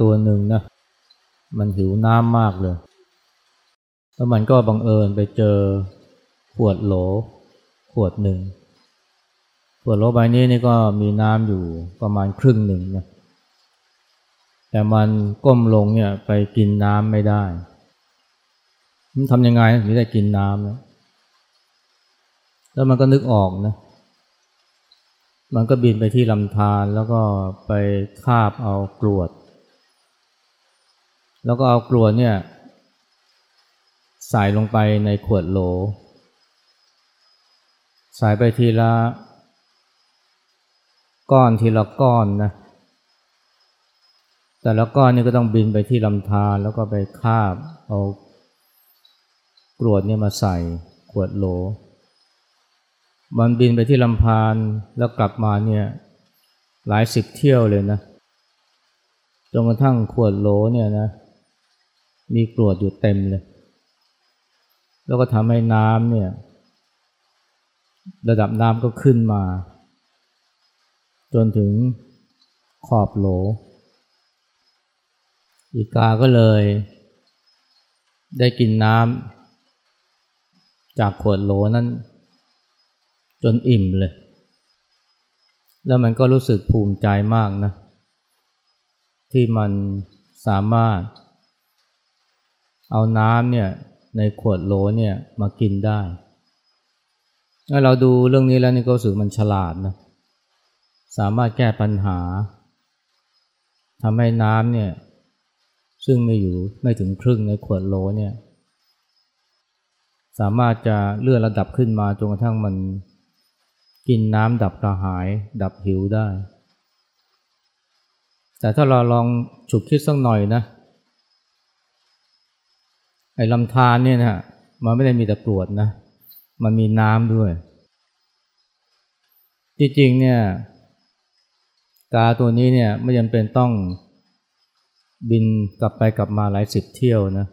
ตัวหนึ่งนะมันหิวน้ำมากเลย แล้วมันก็บังเอิญไปเจอขวดโหลขวดหนึ่งขวดโหลใบนี้นี่ก็มีน้ำอยู่ประมาณครึ่งหนึ่งนะแต่มันก้มลงเนี่ยไปกินน้ำไม่ได้มันทำยังไงถึงได้กินน้ำนะแล้วมันก็นึกออกนะ มันก็บินไปที่ลำธารแล้วก็ไปคาบเอากรวด แล้วก็เอากรวดเนี่ยใส่ลงไปในขวดโหล ใส่ไปทีละ ก้อนทีละก้อนนะ แต่ละก้อนนี่ก็ต้องบินไปที่ลำธารแล้วก็ไปคาบเอากรวดเนี่ยมาใส่ขวดโหล มันบินไปที่ลำพานแล้วกลับมาเนี่ยหลายสิบเที่ยวเลยนะ จนกระทั่งขวดโหลเนี่ยนะ มีกรวดอยู่เต็มเลย แล้วก็ทำให้น้ำเนี่ย ระดับน้ำก็ขึ้นมา จนถึงขอบโหล อีกาก็เลย ได้กินน้ำจากขวดโหลนั้น จนอิ่มเลย แล้วมันก็รู้สึกภูมิใจมากนะ ที่มันสามารถ เอาน้ำเนี่ยในขวดโหลเนี่ยมากินได้ถ้าเราดูเรื่องนี้แล้วนี่ก็รู้สึกมันฉลาดนะ สามารถแก้ปัญหาทำให้น้ำเนี่ยซึ่งไม่อยู่ไม่ถึงครึ่งในขวดโหลเนี่ยสามารถจะเลื่อนระดับขึ้นมาจนกระทั่งมันกินน้ำดับกระหาย ดับหิวได้ แต่ถ้าเราลองฉุกคิดสักหน่อยนะ อ้ลำธารเนี่ยนะมันไม่ได้มีแต่กรวดนะ มันมีน้ำด้วยจริงๆเนี่ยกาตัวนี้เนี่ยไม่จำเป็นต้องบินกลับไปกลับมาหลายสิบเที่ยวนะ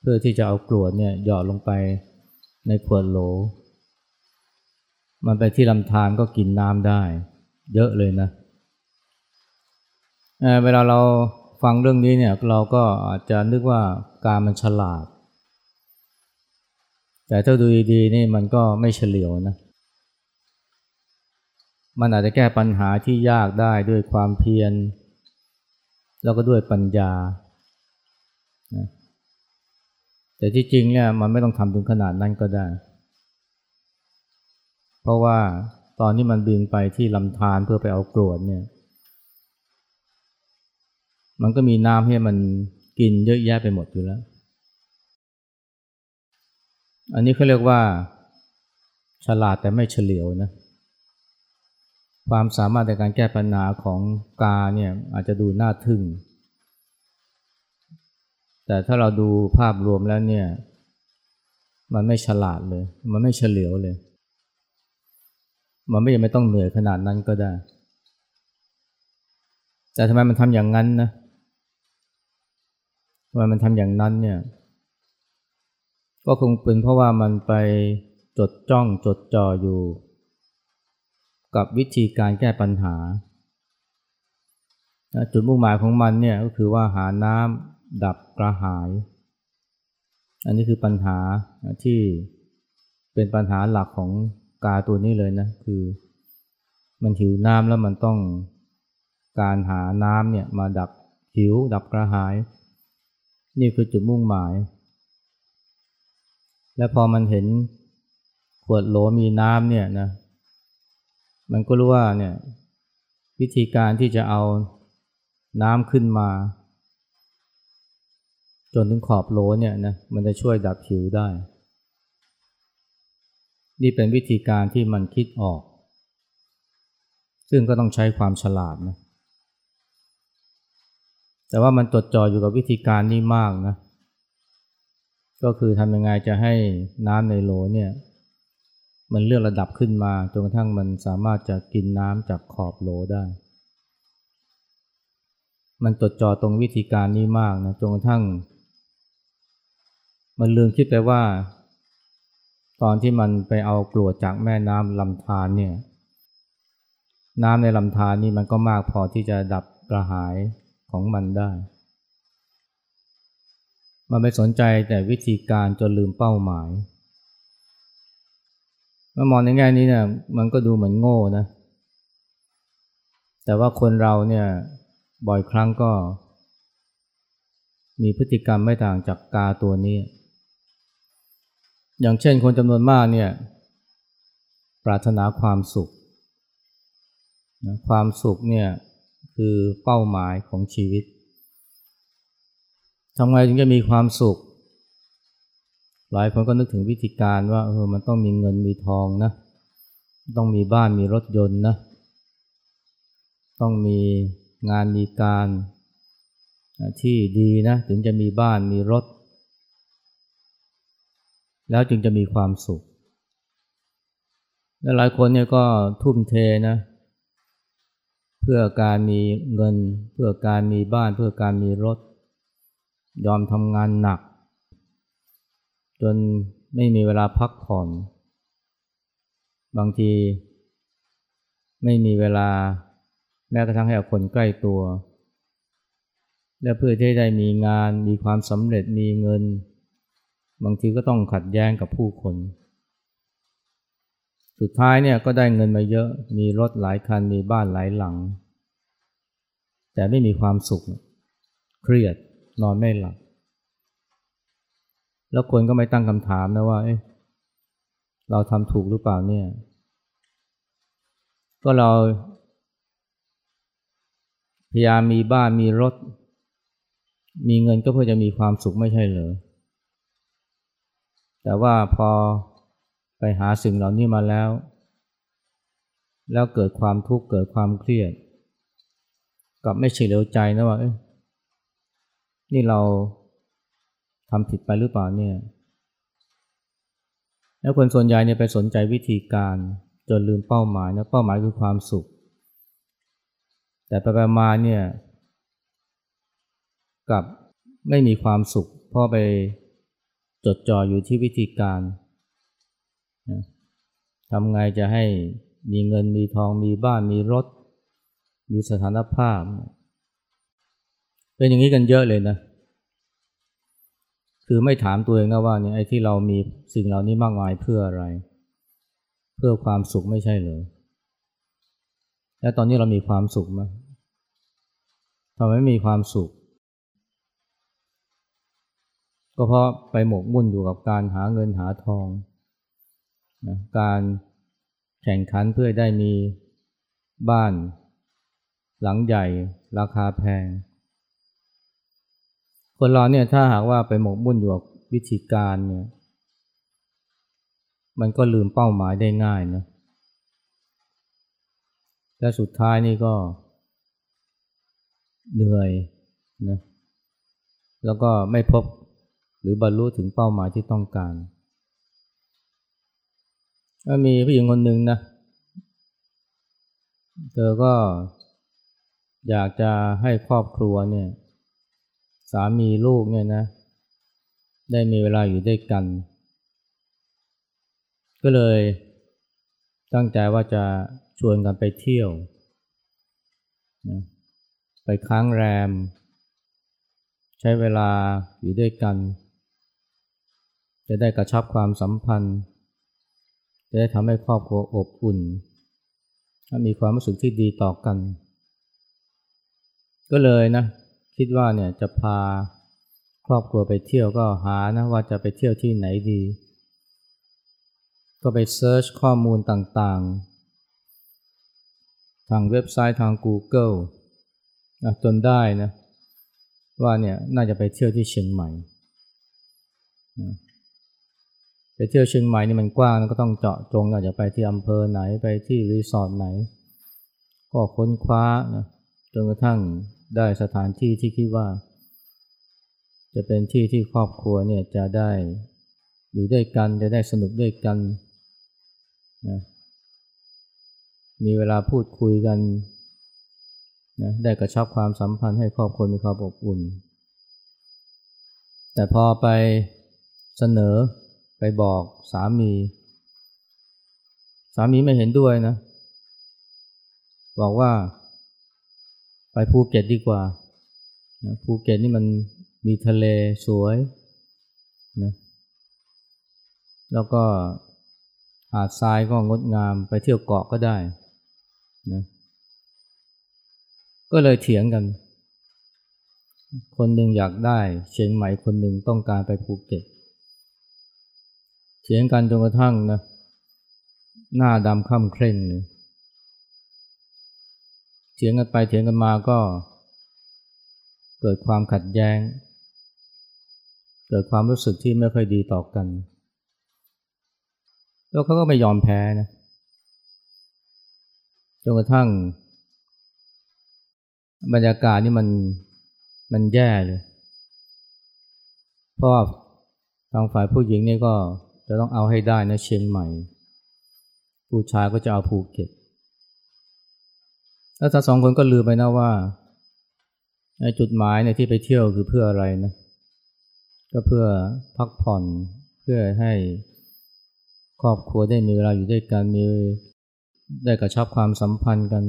เพื่อที่จะเอากรวดเนี่ยหยอดลงไปในขวดโหล มันไปที่ลำธารก็กินน้ำได้ เยอะเลยนะเเวลาเราฟังเรื่องนี้เนี่ยเราก็อาจจะนึกว่ากามันฉลาด แต่ถ้าดูดีๆนี่มันก็ไม่เฉลียวนะ มันอาจจะแก้ปัญหาที่ยากได้ด้วยความเพียร แล้วก็ด้วยปัญญา แต่ที่จริงเนี่ยมันไม่ต้องทำถึงขนาดนั้นก็ได้ เพราะว่าตอนที่มันบินไปที่ลำธารเพื่อไปเอากรวดเนี่ย มันก็มีน้ำให้มันกินเยอะแยะไปหมดอยู่แล้ว อันนี้เขาเรียกว่า ฉลาดแต่ไม่เฉลียวนะ ความสามารถในการแก้ปัญหาของกาเนี่ยอาจจะดูน่าทึ่ง แต่ถ้าเราดูภาพรวมแล้วเนี่ย มันไม่ฉลาดเลย มันไม่เฉลียวเลย มันไม่ยังไม่ต้องเหนื่อยขนาดนั้นก็ได้ แต่ทำไมมันทำอย่างนั้นนะทำไมมันทำอย่างนั้นเนี่ย ก็คงเป็นเพราะว่ามันไปจดจ้องจดจ่ออยู่ กับวิธีการแก้ปัญหา จุดมุ่งหมายของมันเนี่ยก็คือว่าหาน้ำดับกระหาย อันนี้คือปัญหาที่เป็นปัญหาหลักของกาตัวนี้เลยนะคือ มันหิวน้ำแล้วมันต้องการหาน้ำเนี่ยมาดับหิวดับกระหาย นี่คือจุดมุ่งหมาย และพอมันเห็นขวดโหลมีน้ำเนี่ยนะ มันก็รู้ว่าเนี่ยวิธีการที่จะเอาน้ำขึ้นมา จนถึงขอบโหลเนี่ยนะมันจะช่วยดับหิวได้ นี่เป็นวิธีการที่มันคิดออก ซึ่งก็ต้องใช้ความฉลาดนะแต่ว่ามันจดจ่ออยู่กับวิธีการนี้มากนะ ก็คือทำยังไงจะให้น้ำในโหลเนี่ย มันเลื่อนระดับขึ้นมาจนกระทั่งมันสามารถจะกินน้ำจากขอบโหลได้ มันจดจ่อตรงวิธีการนี้มากนะจนกระทั่ง มันลืมคิดไปว่า ตอนที่มันไปเอากรวดจากแม่น้ำลำธารเนี่ย น้ำในลำธารนี่มันก็มากพอที่จะดับกระหายของมันได้ มันไม่สนใจแต่วิธีการจนลืมเป้าหมายเมื่อมองในแง่นี้เนี่ยมันก็ดูเหมือนโง่นะ แต่ว่าคนเราเนี่ยบ่อยครั้งก็ มีพฤติกรรมไม่ต่างจากกาตัวนี้ อย่างเช่นคนจำนวนมากเนี่ย ปรารถนาความสุข ความสุขเนี่ยคือเป้าหมายของชีวิต ทำไงถึงจะมีความสุข หลายคนก็นึกถึงวิธีการว่าเออมันต้องมีเงินมีทองนะ ต้องมีบ้านมีรถยนต์นะ ต้องมีงานมีการที่ดีนะ ถึงจะมีบ้านมีรถ แล้วจึงจะมีความสุข และหลายคนเนี่ยก็ทุ่มเทนะ เพื่อการมีเงิน เพื่อการมีบ้านเพื่อการมีรถ ยอมทำงานหนัก จนไม่มีเวลาพักผ่อน บางทีไม่มีเวลาแม้กระทั่งให้กับคนใกล้ตัว และเพื่อที่ได้มีงานมีความสำเร็จมีเงิน บางทีก็ต้องขัดแย้งกับผู้คน สุดท้ายเนี่ยก็ได้เงินมาเยอะ มีรถหลายคันมีบ้านหลายหลัง แต่ไม่มีความสุข เครียด นอนไม่หลับ แล้วคนก็ไม่ตั้งคำถามนะว่าเเราทำถูกหรือเปล่าเนี่ย ก็เราพยายามมีบ้านมีรถ มีเงินก็เพื่อจะมีความสุขไม่ใช่เหรอ แต่ว่าพอไปหาสิ่งเหล่านี้มาแล้ว แล้วเกิดความทุกข์เกิดความเครียด กับไม่เฉลียวใจนะว่า นี่เราทำผิดไปหรือเปล่าเนี่ย แล้วคนส่วนใหญ่เนี่ยไปสนใจวิธีการจนลืมเป้าหมายนะเป้าหมายคือความสุข แต่ไปมาเนี่ยกับไม่มีความสุขเพราะไปจดจ่ออยู่ที่วิธีการทำไงจะให้มีเงินมีทองมีบ้านมีรถ มีสถานภาพเเป็นอย่างนี้กันเยอะเลยนะ คือไม่ถามตัวเองนะว่าเนี่ยไอ้ที่เรามีสิ่งเหล่านี้มากมายเพื่ออะไร เพื่อความสุขไม่ใช่เหรอ แล้วตอนนี้เรามีความสุขไหมทำไมไม่มีความสุข ก็เพราะไปหมกมุ่นอยู่กับการหาเงินหาทองนะการแข่งขันเพื่อได้มีบ้าน หลังใหญ่ราคาแพง คนเราเนี่ยถ้าหากว่าไปหมกมุ่นอยู่กับวิธีการเนี่ย มันก็ลืมเป้าหมายได้ง่ายนะและสุดท้ายนี่ก็ เหนื่อยนะแล้วก็ไม่พบหรือบรรลุถึงเป้าหมายที่ต้องการมีผู้หญิงคนหนึ่งนะเธอก็อยากจะให้ครอบครัวเนี่ย สามีลูกเนี่ยนะ ได้มีเวลาอยู่ด้วยกัน ก็เลยตั้งใจว่าจะชวนกันไปเที่ยวนะไปค้างแรม ใช้เวลาอยู่ด้วยกัน จะได้กระชับความสัมพันธ์ จะได้ทำให้ครอบครัวอบอุ่นมีความรู้สึกที่ดีต่อกัน ก็เลยนะ คิดว่าเนี่ยจะพาครอบครัวไปเที่ยวก็หานะว่าจะไปเที่ยวที่ไหนดี ก็ไปเซิร์ชข้อมูลต่างๆ ทางเว็บไซต์ทาง Google จนได้นะว่าเนี่ยน่าจะไปเที่ยวที่เชียงใหม่ไปเที่ยวเชียงใหม่นี่มันกว้างก็ต้องเจาะจงอากจะไปที่อำเภอไหนไปที่รีสอร์ทไหน ก็ค้นคว้านะ จนกระทั่งได้สถานที่ที่คิดว่า จะเป็นที่ที่ครอบครัวเนี่ยจะได้อยู่ด้วยกันจะได้สนุกด้วยกันนะมีเวลาพูดคุยกันนะได้กระชับความสัมพันธ์ให้ครอบครัวมีความอบอุ่น แต่พอไปเสนอไปบอกสามี สามีไม่เห็นด้วยนะ บอกว่า ไปภูเก็ตดีกว่านะภูเก็ตนี่มันมีทะเลสวยนะแล้วก็หาดทรายก็งดงามไปเที่ยวเกาะก็ได้นะก็เลยเถียงกัน คนหนึ่งอยากได้เชียงใหม่คนหนึ่งต้องการไปภูเก็ตเถียงกันจนกระทั่งนะหน้าดำค่ำเคร่งเลย เถียงกันไปเถียงกันมาก็ เกิดความขัดแย้ง เกิดความรู้สึกที่ไม่ค่อยดีต่อกัน แล้วเขาก็ไม่ยอมแพ้นะจนกระทั่ง บรรยากาศนี่มันมันแย่เลย เพราะทางฝ่ายผู้หญิงนี่ก็จะต้องเอาให้ได้นะเชียงใหม่ ผู้ชายก็จะเอาภูเก็ต แล้วทั้งสองคนก็ลืมไปนะว่าจุดหมายในที่ไปเที่ยวคือเพื่ออะไรนะ ก็เพื่อพักผ่อนเพื่อให้ครอบครัวได้มีเวลาอยู่ด้วยกันมีได้กระชับความสัมพันธ์กัน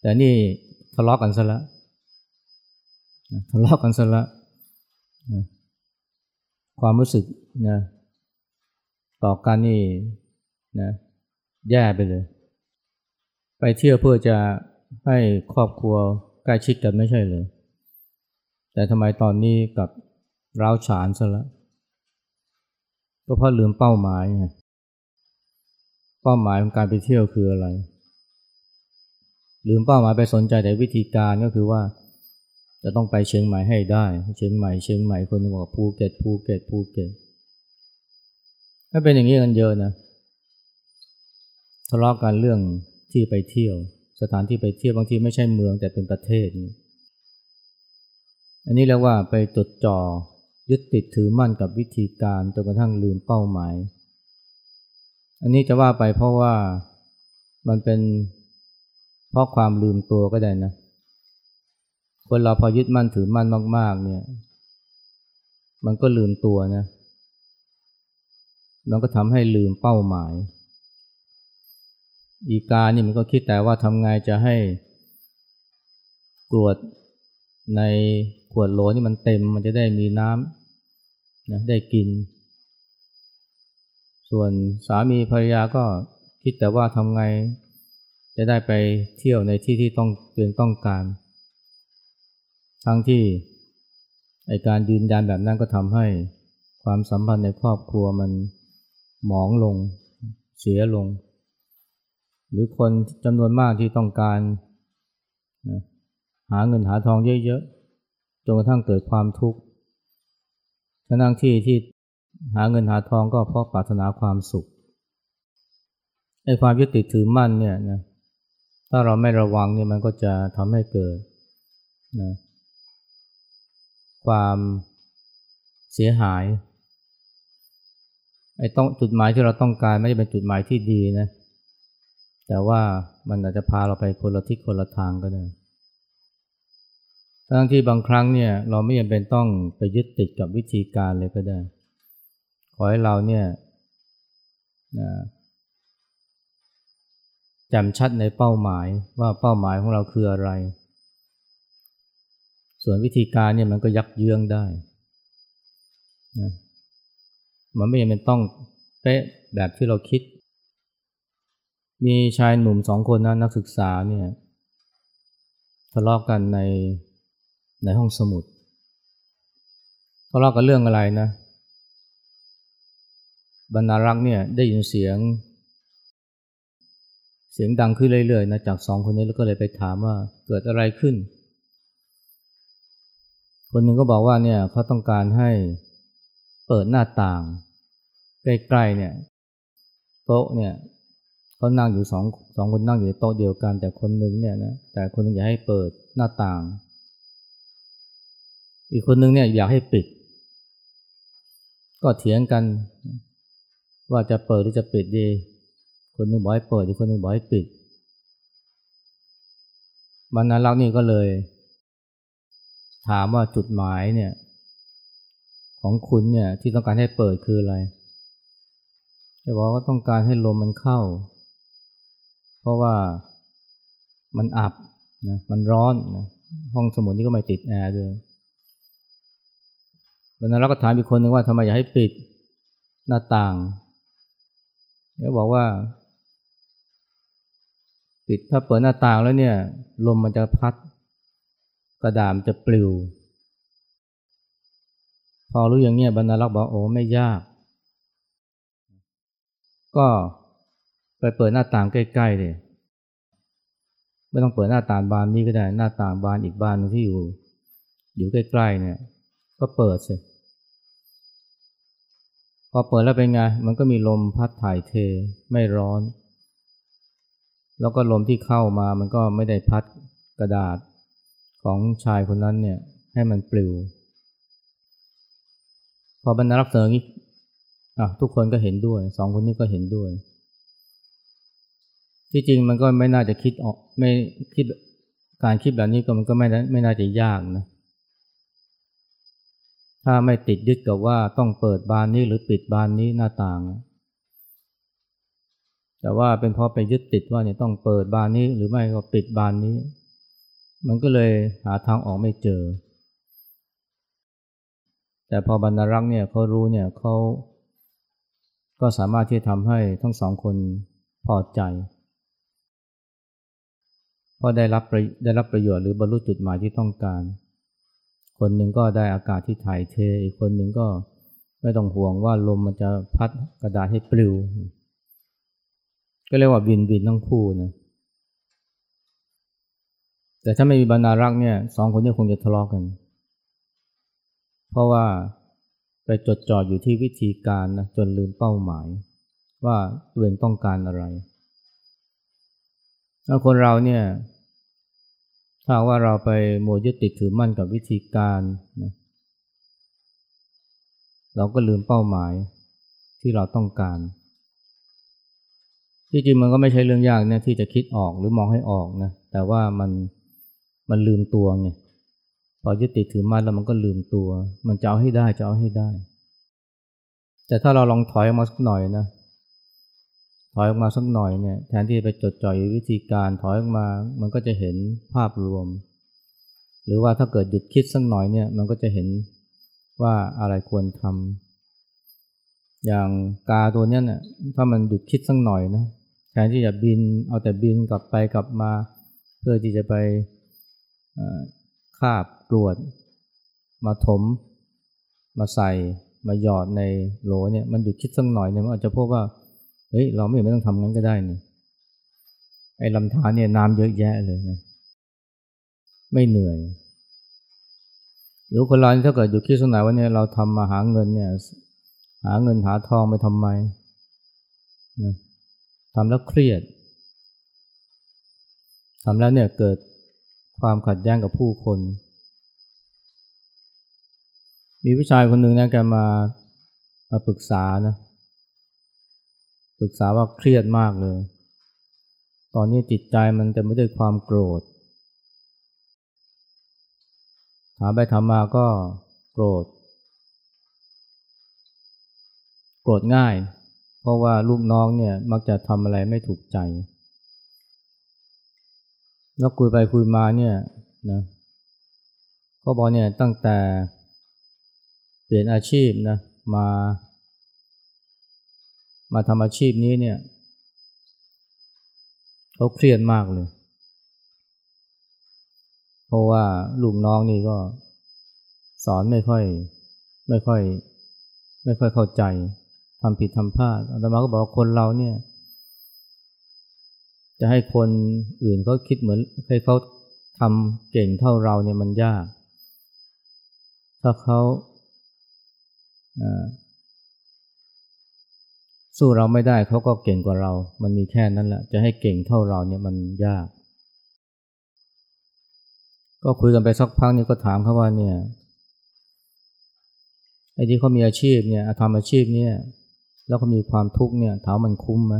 แต่นี่ทะเลาะกกันซะแล้วทะเลาะกกันซะแล้วความรู้สึกนะต่อกันนี่นะแย่ไปเลย ไปเที่ยวเพื่อจะให้ครอบครัวใกล้ชิดกันไม่ใช่เลยแต่ทำไมตอนนี้กลับร้าวฉานซะแล้วก็เพราะลืมเป้าหมายไงเป้าหมายของการไปเที่ยวคืออะไร ลืมเป้าหมายไปสนใจแต่วิธีการก็คือว่า จะต้องไปเชียงใหม่ให้ได้ เชียงใหม่เชียงใหม่คนนึงบอกภูเก็ตภูเก็ตภูเก็ตถ้าเป็นอย่างนี้กันเยอะนะทะเลาะกันเรื่อง ที่ไปเที่ยว สถานที่ไปเที่ยวบางทีไม่ใช่เมืองแต่เป็นประเทศ อันนี้เรียกว่าไปจดจ่อยึดติดถือมั่นกับวิธีการจนกระทั่งลืมเป้าหมาย อันนี้จะว่าไปเพราะว่ามันเป็นเพราะความลืมตัวก็ได้นะ คนเราพอยึดมั่นถือมั่นมาก ๆ เนี่ย มันก็ลืมตัวนะ มันก็ทำให้ลืมเป้าหมาย อีกานี่มันก็คิดแต่ว่าทำไงจะให้กรวดในขวดโหลนี่มันเต็มมันจะได้มีน้ำนะได้กิน ส่วนสามีภรรยาก็คิดแต่ว่าทำไงจะได้ไปเที่ยวในที่ที่ต้องเตือนต้องการ ทั้งที่ไอการยืนยันแบบนั้นก็ทำให้ความสัมพันธ์ในครอบครัวมันหมองลง เสียลง หรือคนจำนวนมากที่ต้องการนะหาเงินหาทองเยอะๆจนกระทั่งเกิดความทุกข์ทั้งที่ที่หาเงินหาทองก็เพราะปรารถนาความสุขไอ้ความยึดติดถือมั่นเนี่ยนะถ้าเราไม่ระวังเนี่ยมันก็จะทำให้เกิดนะความเสียหายไอ้ต้องจุดหมายที่เราต้องการไม่ใช่เป็นจุดหมายที่ดีนะ แต่ว่ามันอาจจะพาเราไปคนละทิศคนละทางก็ได้ทั้งที่บางครั้งเนี่ยเราไม่จำเป็นต้องไปยึดติดกับวิธีการเลยก็ได้ ขอให้เราเนี่ยนะจำชัดในเป้าหมายว่าเป้าหมายของเราคืออะไร ส่วนวิธีการเนี่ยมันก็ยักเยื้องได้นะมันไม่จำเป็นต้องเป๊ะแบบที่เราคิด มีชายหนุ่มสองคนนะนักศึกษาเนี่ยทะเลาะกกันในในห้องสมุดทะเลาะกันเรื่องอะไรนะ บรรณารักษ์เนี่ยได้ยินเสียง เสียงดังขึ้นเรื่อยๆนะจากสองคนนี้แล้วก็เลยไปถามว่าเกิดอะไรขึ้น คนหนึ่งก็บอกว่าเนี่ยเขาต้องการให้เปิดหน้าต่าง ใกล้ๆเนี่ยโต๊ะเนี่ย เขานั่งอยู่สองสองคนนั่งอยู่ในโต๊ะเดียวกัน แต่คนหนึ่งเนี่ยนะแต่คนหนึ่งอยากให้เปิดหน้าต่าง อีกคนนึงเนี่ยอยากให้ปิด ก็เถียงกัน ว่าจะเปิดหรือจะปิดดี คนนึงบอกให้เปิดอีกคนนึงบอกให้ปิดบรรณารักษ์นี่ก็เลย ถามว่าจุดหมายเนี่ย ของคุณเนี่ยที่ต้องการให้เปิดคืออะไรจะบอกว่าต้องการให้ลมมันเข้า เพราะว่ามันอับนะมันร้อนนะห้องสมุดนี่ก็ไม่ติดแอร์ด้วยวันนั้นเราก็ถามอีกคนหนึ่งว่าทำไมอยากให้ปิดหน้าต่างเขาบอกว่า ปิดถ้าเปิดหน้าต่างแล้วเนี่ย ลมมันจะพัด กระดามจะปลิว พอรู้อย่างเงี้ยบรรณารักษ์บอกโอ้ไม่ยาก ก็ ไปเปิดหน้าต่างใกล้ๆเลยไม่ต้องเปิดหน้าต่างบานนี้ก็ได้ หน้าต่างบานอีกบานนึงที่อยู่ อยู่ใกล้ๆเนี่ย ก็เปิดสิพอเปิดแล้วเป็นไง มันก็มีลมพัดถ่ายเทไม่ร้อน แล้วก็ลมที่เข้ามามันก็ไม่ได้พัดกระดาษของชายคนนั้นเนี่ย ให้มันปลิว พอบรรณารักษ์เสนองี้อะทุกคนก็เห็นด้วย สองคนนี้ก็เห็นด้วย ที่จริงมันก็ไม่น่าจะคิดออกไม่คิดการคิดแบบนี้ก็มันก็ไม่ไม่น่าจะยากนะถ้าไม่ติดยึดกับว่าต้องเปิดบานนี้หรือปิดบานนี้หน้าต่าง แต่ว่าเป็นเพราะไปยึดติดว่าเนี่ยต้องเปิดบานนี้หรือไม่ก็ปิดบานนี้ มันก็เลยหาทางออกไม่เจอ แต่พอบรรณรักษ์เนี่ยเขารู้เนี่ยเขาก็สามารถที่จะทำให้ทั้งสองคนพอใจ ก็ได้รับได้รับประโยชน์หรือบรรลุจุดหมายที่ต้องการ คนหนึ่งก็ได้อากาศที่ถ่ายเท อีกคนหนึ่งก็ไม่ต้องห่วงว่าลมมันจะพัดกระดาษให้ปลิว ก็เรียกว่าบินบินทั้งคู่นะแต่ถ้าไม่มีบรรณารักษ์เนี่ยสองคนนี้คงจะทะเลาะกกัน เพราะว่าไปจดจ่ออยู่ที่วิธีการนะจนลืมเป้าหมาย ว่าตัวเองต้องการอะไร แล้วคนเราเนี่ยถ้าว่าเราไปโมยึดติดถือมั่นกับวิธีการนะเราก็ลืมเป้าหมายที่เราต้องการ ที่จริงมันก็ไม่ใช่เรื่องยากนะที่จะคิดออกหรือมองให้ออกนะแต่ว่ามันมันลืมตัวไงพอยึดติดถือมั่นแล้วมันก็ลืมตัว มันจะเอาให้ได้จะเอาให้ได้ แต่ถ้าเราลองถอยออกมาสักหน่อยนะ ถอยออกมาสักหน่อยเนี่ยแทนที่ไปจดจ่อยวิธีการถอยออกมา มันก็จะเห็นภาพรวม หรือว่าถ้าเกิดหยุดคิดสักหน่อยเนี่ยมันก็จะเห็นว่าอะไรควรทำอย่างกาตัวเนี้ยเนี่ยถ้ามันหยุดคิดสักหน่อยนะแทนที่จะบินเอาแต่บินกลับไปกลับมา เพื่อที่จะไปคาบตรวจมาถม มาใส่มาหยอดในโหลเนี่ยมันหยุดคิดสักหน่อยเนี่ยมันอาจจะพบว่า เฮ้ยเราไม่ไม่ต้องทำงั้นก็ได้นี่ไอ้ลำธารเนี่ยน้ำเยอะแยะเลยนะไม่เหนื่อยหรือคนเราถ้าเกิดอยู่คิดสนาว่าเนี่ยเราทำมาหาเงินเนี่ย หาเงินหาทองไปทำไมนะทำแล้วเครียดทำแล้วเนี่ยเกิดความขัดแย้งกับผู้คน มีผู้ชายคนหนึ่งนะแกมามาปรึกษานะ รึกษาว่าเครียดมากเลย ตอนนี้จิตใจมันจะไม่ได้ความโกรธ ถามไปถามมาก็โกรธ โกรธง่าย เพราะว่าลูกน้องเนี่ยมักจะทำอะไรไม่ถูกใจ แล้วคุยไปคุยมาเนี่ยนะก็บอกเนี่ยตั้งแต่เปลี่ยนอาชีพนะมา มาทำอาชีพนี้เนี่ยเขาเครียดมากเลย เพราะว่าลูกน้องนี่ก็สอนไม่ค่อย ไม่ค่อย ไม่ค่อยเข้าใจทำผิดทำพลาดอาตมาก็บอกคนเราเนี่ย จะให้คนอื่นเขาคิดเหมือนให้เขาทำเก่งเท่าเราเนี่ยมันยาก ถ้าเขา สู้เราไม่ได้เขาก็เก่งกว่าเรา มันมีแค่นั้นแหละ จะให้เก่งเท่าเราเนี่ยมันยาก ก็คุยกันไปสักพักนี้ก็ถามเขาว่าเนี่ยไอ้ที่เขามีอาชีพเนี่ยทำอาชีพเนี่ย แล้วเขามีความทุกข์เนี่ยถามมันคุ้มไหม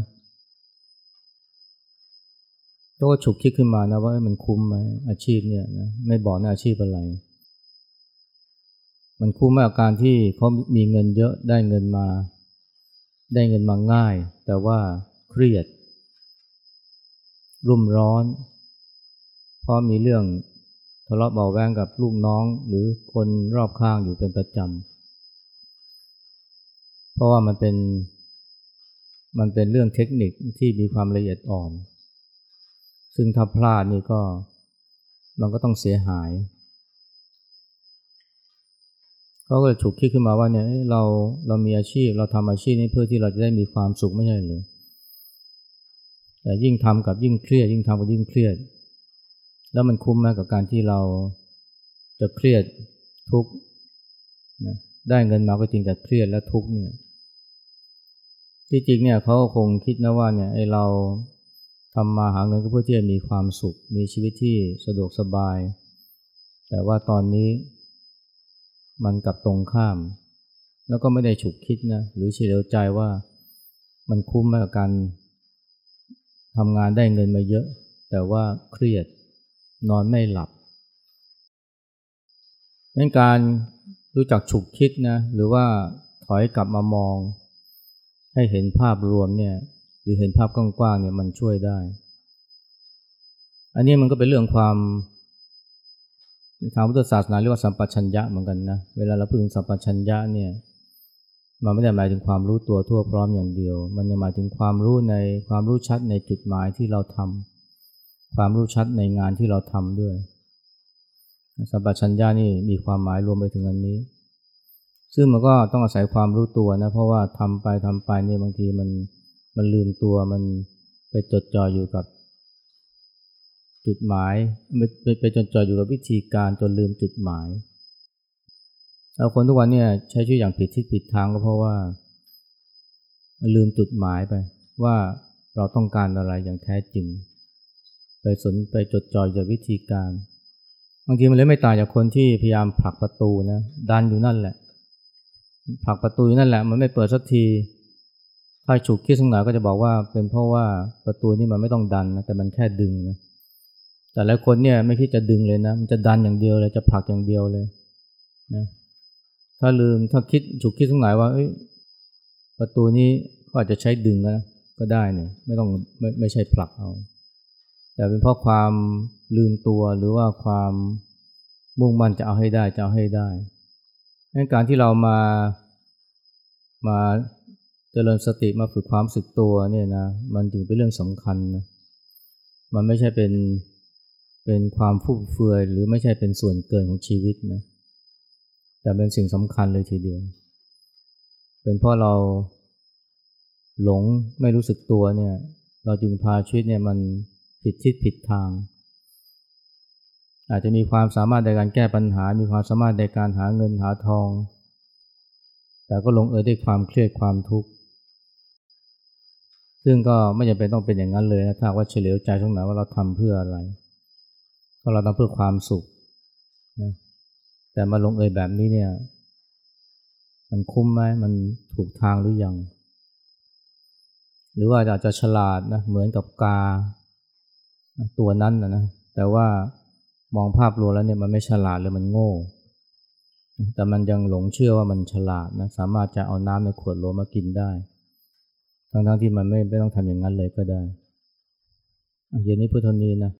ก็ฉุกคิดขึ้นมานะว่ามันคุ้มไหมอาชีพเนี่ยนะไม่บอกนะอาชีพอะไร มันคุ้มไหมกับการที่เขามีเงินเยอะได้เงินมา ได้เงินมาง่าย แต่ว่าเครียด รุ่มร้อน เพราะมีเรื่องทะเลาะเบาแวงกับลูกน้องหรือคนรอบข้างอยู่เป็นประจำ เพราะว่ามันเป็น มันเป็นเรื่องเทคนิคที่มีความละเอียดอ่อน ซึ่งถ้าพลาดนี่ก็มันก็ต้องเสียหาย เขาก็เลยฉุกคิดขึ้นมาว่าเนี่ยเราเรามีอาชีพเราทำอาชีพนี้เพื่อที่เราจะได้มีความสุขไม่ใช่หรือแต่ยิ่งทำกับยิ่งเครียด ยิ่งทำกับยิ่งเครียด แล้วมันคุ้มไหมกับการที่เราจะเครียดทุกนะได้เงินมาก็จริงแต่เครียดและทุกเนี่ยที่จริงเนี่ยเขาคงคิดนะว่าเนี่ยไอเราทำมาหาเงินก็เพื่อที่จะมีความสุข มีชีวิตที่สะดวกสบาย แต่ว่าตอนนี้ มันกลับตรงข้าม แล้วก็ไม่ได้ฉุกคิดนะหรือเฉลียวใจว่ามันคุ้มไหมกับการทำงานได้เงินมาเยอะ แต่ว่าเครียดนอนไม่หลับนั่นการรู้จักฉุกคิดนะหรือว่าถอยกลับมามอง ให้เห็นภาพรวมเนี่ยหรือเห็นภาพกว้างๆเนี่ยมันช่วยได้ อันนี้มันก็เป็นเรื่องความ ทางพุทธศาสนาเรียกว่าสัมปชัญญะเหมือนกันนะ เวลาเราพูดถึงสัมปชัญญะเนี่ย มันไม่ได้หมายถึงความรู้ตัวทั่วพร้อมอย่างเดียว มันยังหมายถึงความรู้ในความรู้ชัดในจุดหมายที่เราทำความรู้ชัดในงานที่เราทำด้วย สัมปชัญญะนี่มีความหมายรวมไปถึงอันนี้ ซึ่งมันก็ต้องอาศัยความรู้ตัวนะ เพราะว่าทำไปทำไปเนี่ยบางทีมันมันลืมตัวมันไปจดจ่ออยู่กับ จุดหมายไปไปจดจ่ออยู่กับวิธีการจนลืมจุดหมายเอาคนทุกวันเนี่ยใช้ชีวิตอย่างผิดทิศผิดทางก็เพราะว่าลืมจุดหมายไป ว่าเราต้องการอะไรอย่างแท้จริง ไปสนไปจดจ่ออยู่วิธีการ บางทีมันเลยไม่ต่างจากคนที่พยายามผลักประตูนะดันอยู่นั่นแหละ ผลักประตูอยู่นั่นแหละ มันไม่เปิดสักทีถ้าฉุกคิดสักหน่อยก็จะบอกว่าเป็นเพราะว่าประตูนี่มันไม่ต้องดันนะแต่มันแค่ดึงนะ แต่หลายคนเนี่ยไม่คิดจะดึงเลยนะ มันจะดันอย่างเดียวเลย จะผลักอย่างเดียวเลยนะถ้าลืมถ้าคิดฉุกคิดสักหน่อยว่าประตูนี้ก็อาจจะใช้ดึงนะก็ได้เนี่ยไม่ต้องไม่ไม่ใช่ผลักเอา แต่เป็นเพราะความลืมตัวหรือว่าความมุ่งมั่นจะเอาให้ได้จะเอาให้ได้ดังการที่เรามามาเจริญสติมาฝึกความสึกตัวเนี่ยนะมันถึงเป็นเรื่องสำคัญนะมันไม่ใช่เป็น เป็นความฟุ่มเฟือยหรือไม่ใช่เป็นส่วนเกินของชีวิตนะแต่เป็นสิ่งสำคัญเลยทีเดียว เป็นเพราะเราหลงไม่รู้สึกตัวเนี่ยเราจึงพาชีวิตเนี่ยมันผิดทิศผิดทาง อาจจะมีความสามารถในการแก้ปัญหา มีความสามารถในการหาเงินหาทอง แต่ก็ลงเอยด้วยความเครียดความทุกข์ซึ่งก็ไม่จำเป็นต้องเป็นอย่างนั้นเลยนะถ้าว่าเฉลียวใจตรงไหนว่าเราทำเพื่ออะไร ก็เราทำเพื่อความสุขนะแต่มาลงเอยแบบนี้เนี่ย มันคุ้มไหมมันถูกทางหรือยัง หรือว่าอาจจะฉลาดนะเหมือนกับกาตัวนั้นนะนะแต่ว่ามองภาพรวมแล้วเนี่ยมันไม่ฉลาดเลยมันโง่ แต่มันยังหลงเชื่อว่ามันฉลาดนะสามารถจะเอาน้ำในขวดโลมากินได้ ทั้งๆทที่มันไม่ไม่ต้องทำอย่างนั้นเลยก็ได้เย็นนี้พุทธนีนะ